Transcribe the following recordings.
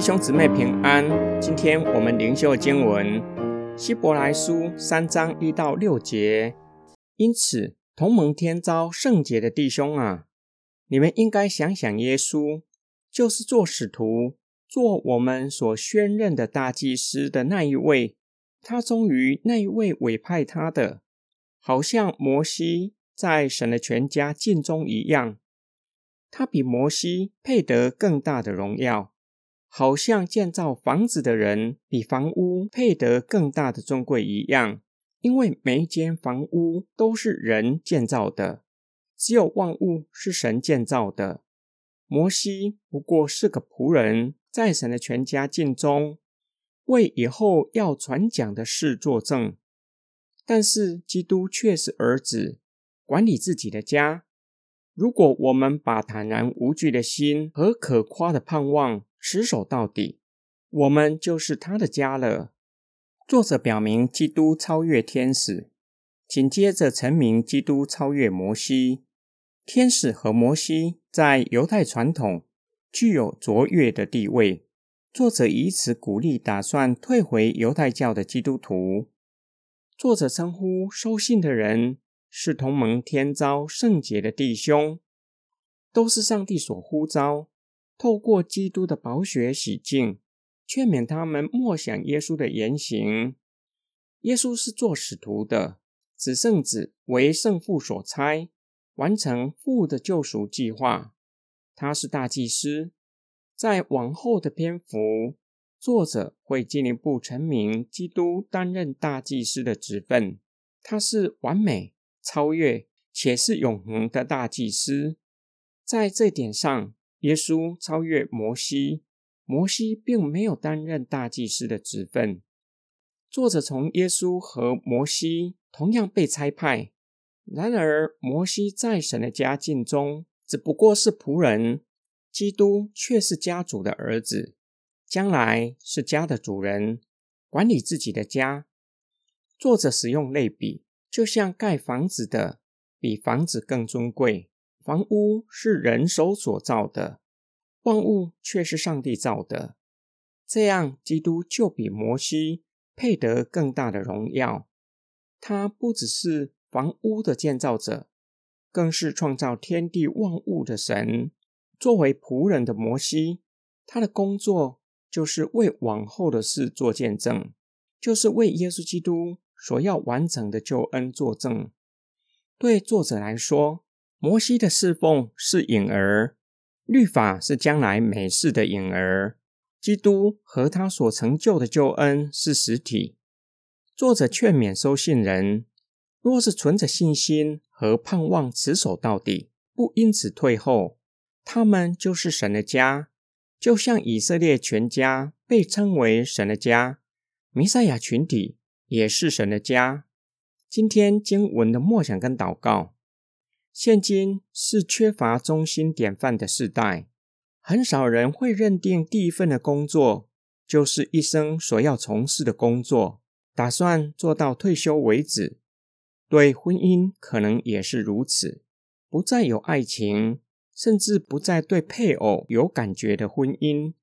弟兄姊妹平安，今天我们灵修经文希伯来书三章一到六节。因此，同盟天招圣洁的弟兄啊，你们应该想想耶稣，就是做使徒、做我们所宣认的大祭司的那一位。他忠于那一位委派他的，好像摩西在神的全家尽忠一样。他比摩西配得更大的荣耀。好像建造房子的人比房屋配得更大的尊贵一样，因为每一间房屋都是人建造的，只有万物是神建造的。摩西不过是个仆人，在神的全家尽忠，为以后要传讲的事作证。但是基督却是儿子，管理自己的家。如果我们把坦然无惧的心和可夸的盼望，持守到底，我们就是他的家了。作者表明基督超越天使，紧接着成名基督超越摩西。天使和摩西在犹太传统具有卓越的地位。作者以此鼓励打算退回犹太教的基督徒。作者称呼收信的人是同盟天朝圣洁的弟兄，都是上帝所呼召。透过基督的宝血洗净，劝勉他们默想耶稣的言行。耶稣是做使徒的，子圣子为圣父所差，完成父的救赎计划。他是大祭司，在往后的篇幅，作者会进一步阐明基督担任大祭司的职分。他是完美、超越且是永恒的大祭司，在这点上。耶稣超越摩西，摩西并没有担任大祭司的职分。作者从耶稣和摩西同样被差派，然而摩西在神的家境中只不过是仆人，基督却是家主的儿子，将来是家的主人，管理自己的家。作者使用类比，就像盖房子的比房子更尊贵。房屋是人手所造的，万物却是上帝造的。这样，基督就比摩西配得更大的荣耀。他不只是房屋的建造者，更是创造天地万物的神。作为仆人的摩西，他的工作就是为往后的事做见证，就是为耶稣基督所要完成的救恩作证。对作者来说，摩西的侍奉是影儿，律法是将来美事的影儿，基督和他所成就的救恩是实体。作者劝勉收信人，若是存着信心和盼望，持守到底，不因此退后，他们就是神的家，就像以色列全家被称为神的家，弥赛亚群体也是神的家。今天经文的默想跟祷告。现今是缺乏中心典范的时代，很少人会认定第一份的工作就是一生所要从事的工作，打算做到退休为止。对婚姻可能也是如此，不再有爱情，甚至不再对配偶有感觉的婚姻，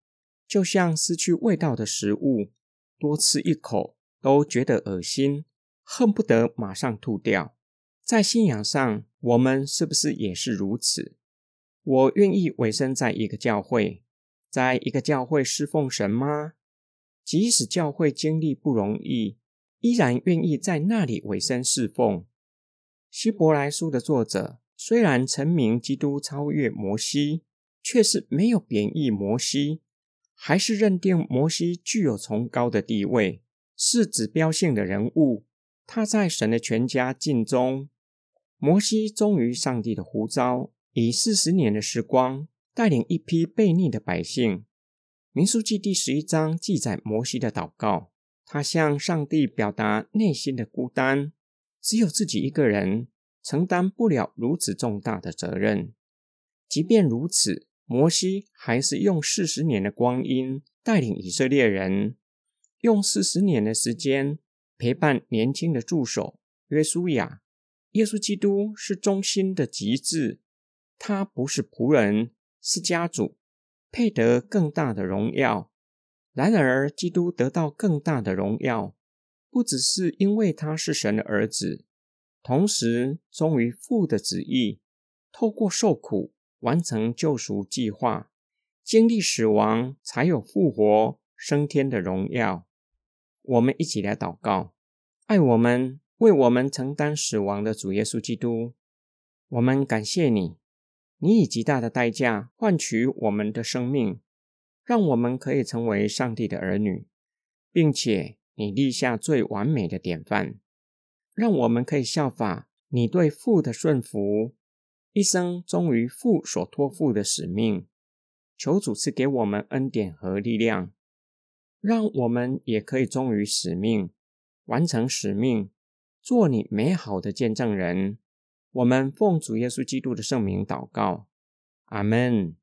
就像失去味道的食物，多吃一口都觉得恶心，恨不得马上吐掉。在信仰上，我们是不是也是如此？我愿意委身在一个教会，在一个教会侍奉神吗？即使教会经历不容易，依然愿意在那里委身侍奉。希伯来书的作者虽然成名基督超越摩西，却是没有贬义摩西，还是认定摩西具有崇高的地位，是指标性的人物。他在神的全家尽忠。摩西忠于上帝的呼召，以四十年的时光带领一批悖逆的百姓。民书记第十一章记载摩西的祷告，他向上帝表达内心的孤单，只有自己一个人承担不了如此重大的责任。即便如此，摩西还是用四十年的光阴带领以色列人，用四十年的时间陪伴年轻的助手约书亚。耶稣基督是中心的极致，他不是仆人，是家主，配得更大的荣耀，然而，基督得到更大的荣耀，不只是因为他是神的儿子，同时忠于父的旨意，透过受苦完成救赎计划，经历死亡才有复活升天的荣耀。我们一起来祷告：爱我们、为我们承担死亡的主耶稣基督，我们感谢你，你以极大的代价换取我们的生命。让我们可以成为上帝的儿女，并且你立下最完美的典范，让我们可以效法你对父的顺服，一生忠于父所托付的使命。求主赐给我们恩典和力量，让我们也可以忠于使命，完成使命，做你美好的见证人。我们奉主耶稣基督的圣名祷告，阿门。